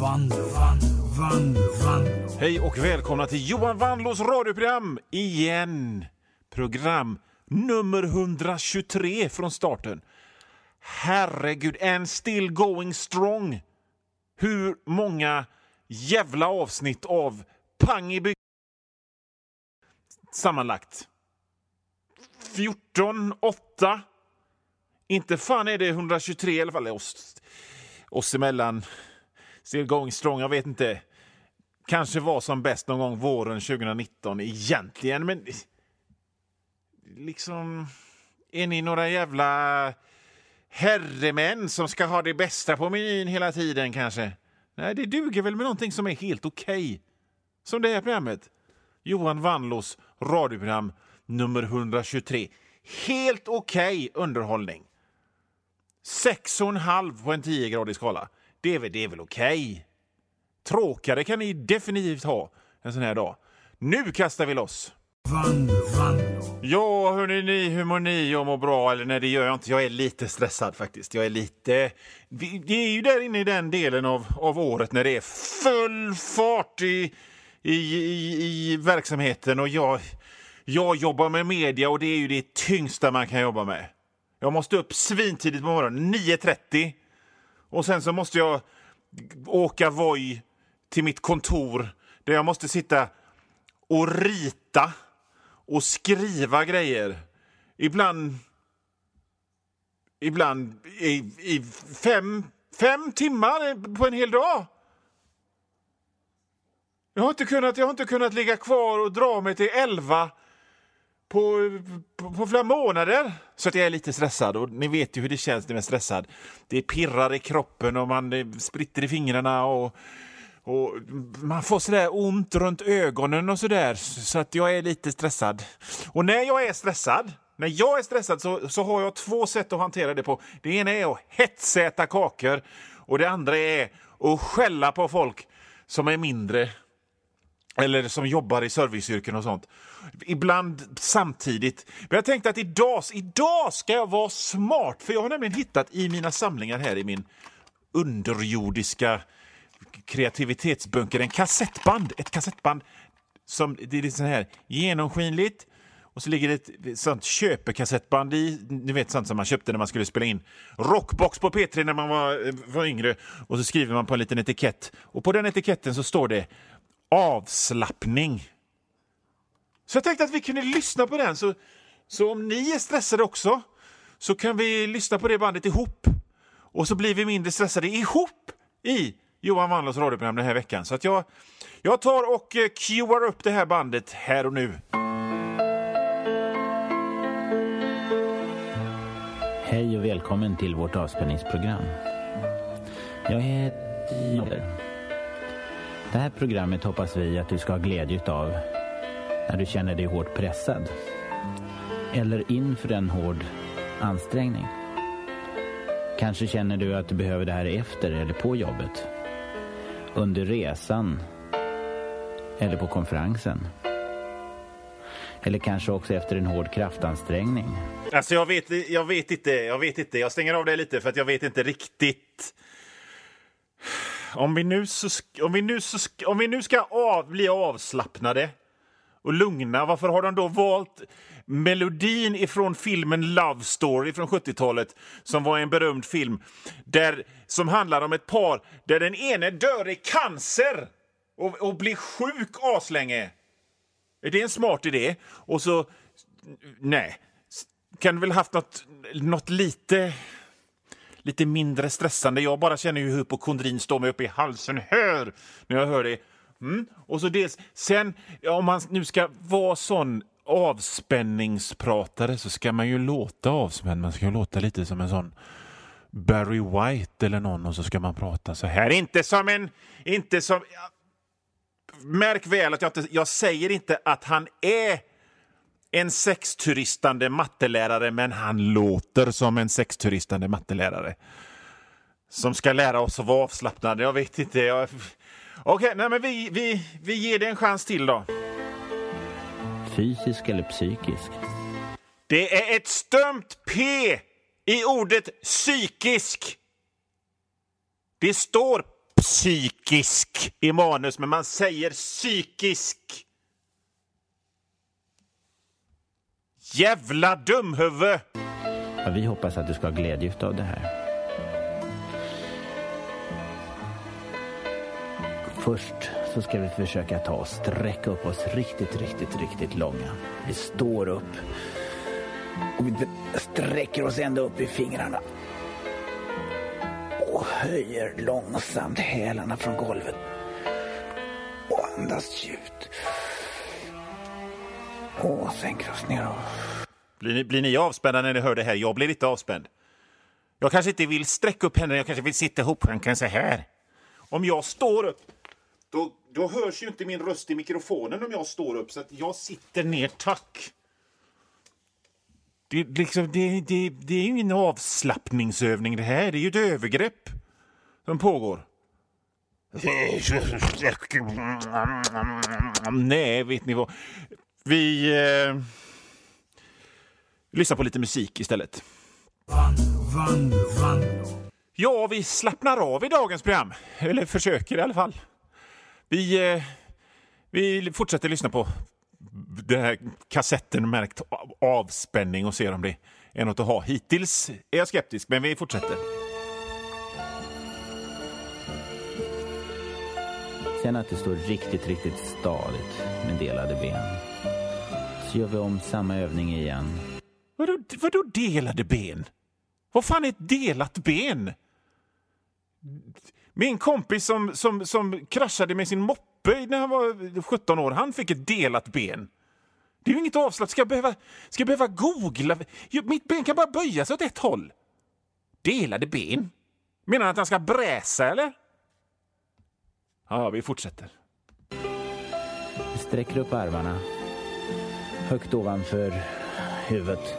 Vanlo, Vanlo, Vanlo, Vanlo. Hej och välkomna till Johan Wanlås radioprogram igen. Program nummer 123 från starten. Herregud, and still going strong. Hur många jävla avsnitt av Pang i bygg... Sammanlagt. 14, 8. Inte fan är det 123 i alla fall. Oss, oss emellan. Still going strong, jag vet inte. Kanske var som bäst någon gång våren 2019 egentligen, men... Liksom... Är ni några jävla herremän som ska ha det bästa på menyn hela tiden kanske? Nej, det duger väl med någonting som är helt okej. Okay. Som det här programmet. Johan Wanlås radioprogram nummer 123. Helt okej okay underhållning. 6,5 på en 10-gradig skala. Det är väl, det är väl okej? Okay. Tråkigare kan ni definitivt ha en sån här dag. Nu kastar vi loss! Vanlo, Vanlo. Ja, hörni, ni, hur mår ni? Jag mår bra. Eller nej, det gör jag inte. Jag är lite stressad faktiskt. Jag är lite... Det är ju där inne i den delen av, av året när det är full fart i, i, i, i verksamheten och jag, jag jobbar med media och det är ju det tyngsta man kan jobba med. Jag måste upp svintidigt på morgonen, 9.30. Och sen så måste jag åka Voi till mitt kontor där jag måste sitta och rita och skriva grejer. Ibland... Ibland i, i fem, fem timmar på en hel dag. Jag har, inte kunnat, jag har inte kunnat ligga kvar och dra mig till elva på, på, på, flera månader. Så att jag är lite stressad. Och Ni vet ju hur det känns när man är stressad. Det pirrar i kroppen och man spritter i fingrarna. och och man får sådär ont runt ögonen och sådär, så att jag är lite stressad. Och när jag är stressad, när jag är stressad så, så har jag två sätt att hantera det på. Det ena är att hetsäta kakor och det andra är att skälla på folk som är mindre eller som jobbar i serviceyrken och sånt. Ibland samtidigt. Men jag tänkte att idag, idag ska jag vara smart, för jag har nämligen hittat i mina samlingar här i min underjordiska kreativitetsbunker, en kassettband. Ett kassettband som det är liksom så här genomskinligt och så ligger det ett sånt köpekassettband i. Ni vet sånt som man köpte när man skulle spela in Rockbox på P3 när man var, var yngre. Och så skriver man på en liten etikett. Och på den etiketten så står det avslappning. Så jag tänkte att vi kunde lyssna på den. Så, så om ni är stressade också så kan vi lyssna på det bandet ihop. Och så blir vi mindre stressade ihop i Johan Wandlers radioprogram den här veckan. Så att jag, jag tar och eh, cuear upp det här bandet här och nu. Hej och välkommen till vårt avspänningsprogram. Jag heter det här programmet hoppas vi att du ska ha glädje av när du känner dig hårt pressad eller inför en hård ansträngning. Kanske känner du att du behöver det här efter eller på jobbet under resan eller på konferensen. Eller kanske också efter en hård kraftansträngning. Alltså jag vet, jag vet inte, jag vet inte. Jag stänger av det lite för att jag vet inte riktigt. Om vi nu, om vi nu, om vi nu ska av, bli avslappnade och lugna, varför har de då valt melodin ifrån filmen Love Story från 70-talet som var en berömd film där, som handlar om ett par där den ene dör i cancer och, och blir sjuk aslänge. Är det en smart idé? Och så... Nej. Kan du väl haft något, något lite lite mindre stressande. Jag bara känner hur hypokondrin står mig uppe i halsen. Hör! När jag hör det. Mm. Och så dels, sen, om man nu ska vara sån avspänningspratare så ska man ju låta avspänd. Man ska ju låta lite som en sån Barry White eller någon och så ska man prata så här. Inte som en... Inte som... Märk väl att jag, inte, jag säger inte att han är en sexturistande mattelärare, men han låter som en sexturistande mattelärare som ska lära oss att vara avslappnade. Jag vet inte. Jag... Okej, nej, men vi, vi, vi ger det en chans till då. Fysisk eller psykisk? Det är ett stumt P i ordet psykisk. Det står psykisk i manus, men man säger psykisk. Jävla dumhuvud! Ja, vi hoppas att du ska ha glädje av det här. Först så ska vi försöka ta och sträcka upp oss riktigt, riktigt, riktigt långa. Vi står upp och vi sträcker oss ända upp i fingrarna. Och höjer långsamt hälarna från golvet. Och andas djupt. Och sänker oss neråt. Blir ni, blir ni avspända när ni hör det här? Jag blir lite avspänd. Jag kanske inte vill sträcka upp händerna, jag kanske vill sitta ihopsjunken så här. Om jag står upp, då, då hörs ju inte min röst i mikrofonen om jag står upp, så att jag sitter ner, tack. Det, liksom, det, det, det är ju ingen avslappningsövning det här, det är ju ett övergrepp som pågår. Nej, vet ni vad? Vi eh, lyssnar på lite musik istället. Ja, vi slappnar av i dagens program. Eller försöker i alla fall. Vi, eh, vi fortsätter lyssna på den här kassetten märkt avspänning och ser om det är något att ha. Hittills är jag skeptisk, men vi fortsätter. Känn att du står riktigt, riktigt stadigt med delade ben. Så gör vi om samma övning igen. Vadå, vadå delade ben? Vad fan är ett delat ben? Min kompis som, som, som kraschade med sin moppe när han var 17 år, han fick ett delat ben. Det är ju inget avslappnat. Ska jag behöva, ska jag behöva googla? Mitt ben kan bara böja sig åt ett håll. Delade ben? Menar han att han ska bräsa, eller? Ja, vi fortsätter. Vi sträcker upp armarna högt ovanför huvudet.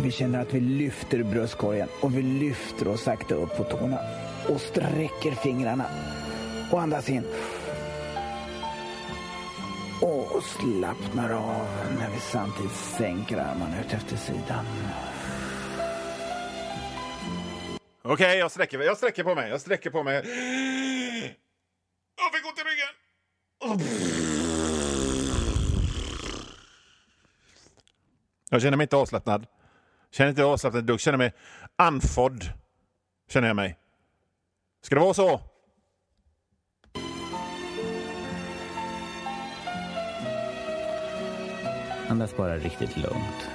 Vi känner att vi lyfter bröstkorgen och vi lyfter oss sakta upp på tårna och sträcker fingrarna och andas in. Och slappnar av när vi samtidigt sänker armarna ut efter sidan. Okej, jag sträcker. Jag sträcker på mig. Jag sträcker på mig. Jag fick ont i ryggen. Jag känner mig inte avslappnad. Känner inte avslappnad dugg. Känner mig andfådd. Känner jag mig. Ska det vara så? Andas bara riktigt lugnt.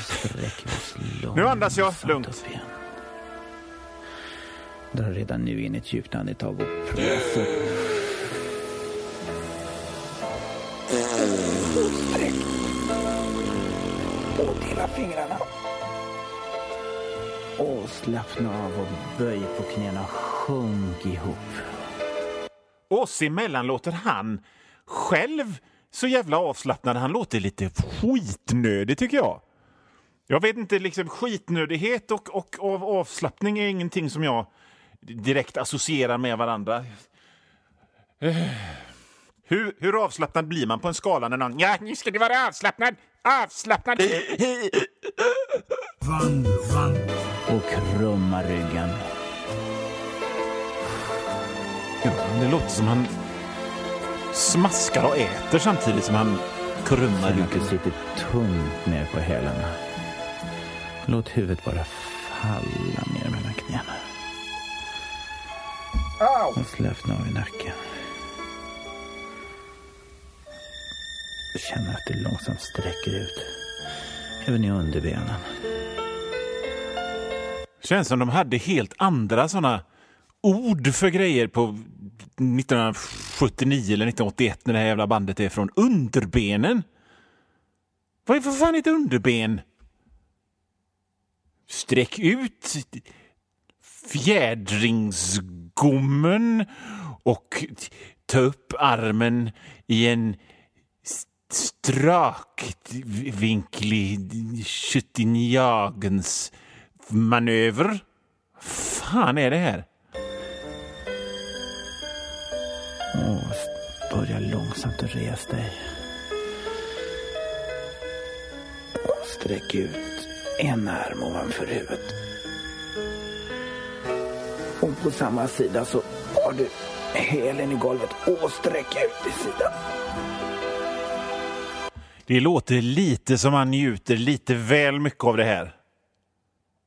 Sträcker oss långt. Nu andas jag lugnt. Dra redan nu in ett djupt andetag och press upp. Dela fingrarna. Och slappna av och böj på knäna. Sjunk ihop. Oss emellan låter han själv så jävla avslappnad. Han låter lite skitnödig tycker jag. Jag vet inte, liksom skitnödighet och, och av avslappning är ingenting som jag direkt associerar med varandra. Hur, hur avslappnad blir man på en skala när någon... Ja, nu ska du vara avslappnad! Avslappnad! Vanlo, vanlo. Och krumma ryggen. Ja, det låter som han smaskar och äter samtidigt som han krummar ryggen. sitter tungt ner på hälarna. Låt huvudet bara falla ner mellan knäna. Och slappna av i nacken. Känner att det långsamt sträcker ut. Även i underbenen. Känns som de hade helt andra sådana ord för grejer på 1979 eller 1981 när det här jävla bandet är från. Underbenen? Vad är för fan ett underben? Sträck ut fjädringsgommen och ta upp armen i en strakt vinklig Tjuttinjagens manöver. fan är det här? Åh, börja långsamt att resa dig. Och sträck ut en arm ovanför huvudet. Och på samma sida så har du hälen i golvet och sträck ut i sidan. Det låter lite som han njuter lite väl mycket av det här.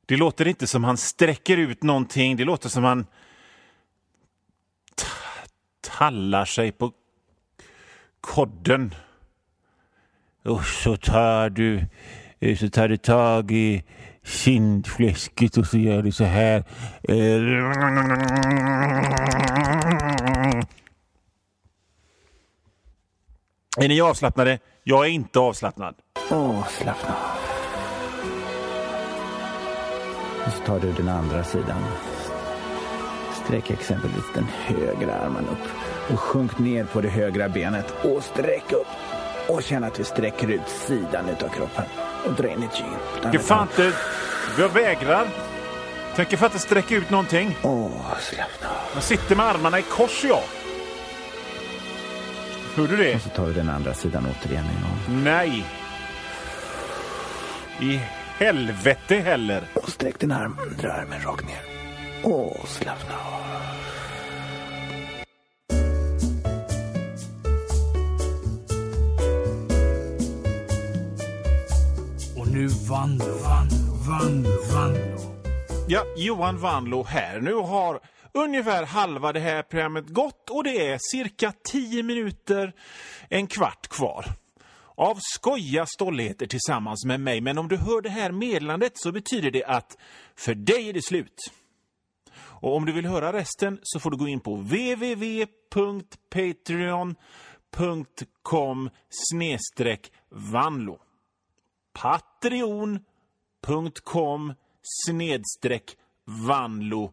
Det låter inte som han sträcker ut någonting. Det låter som han tallar sig på kodden. Och så tar du, eh, så tar du tag i kindfläsket och så gör du så här. Eh, Är ni avslappnade? Jag är inte avslappnad. Åh, slappna av. Och så tar du den andra sidan. Sträck exempelvis den högra armen upp och sjunk ner på det högra benet och sträck upp. Och känn att vi sträcker ut sidan utav kroppen och dra in i tygen. Det fan inte... Jag vägrar. Tänker fan inte sträcka ut någonting. Åh, slappna av. Jag sitter med armarna i kors, jag. Hör du det? Och så tar vi den andra sidan återigen en gång. Nej. I helvete heller. Och sträck din arm, dra armen rakt ner. Åh, slappna av. Och nu Vanlo, Vanlo, Vanlo, Vanlo. Ja, Johan Vanlo här. Nu har ungefär halva det här programmet gått och det är cirka 10 minuter, en kvart kvar. Av skoja stolligheter tillsammans med mig, men om du hör det här meddelandet så betyder det att för dig är det slut. Och om du vill höra resten så får du gå in på www.patreon.com snedstreck vanlo patreon.com snedstreck vanlo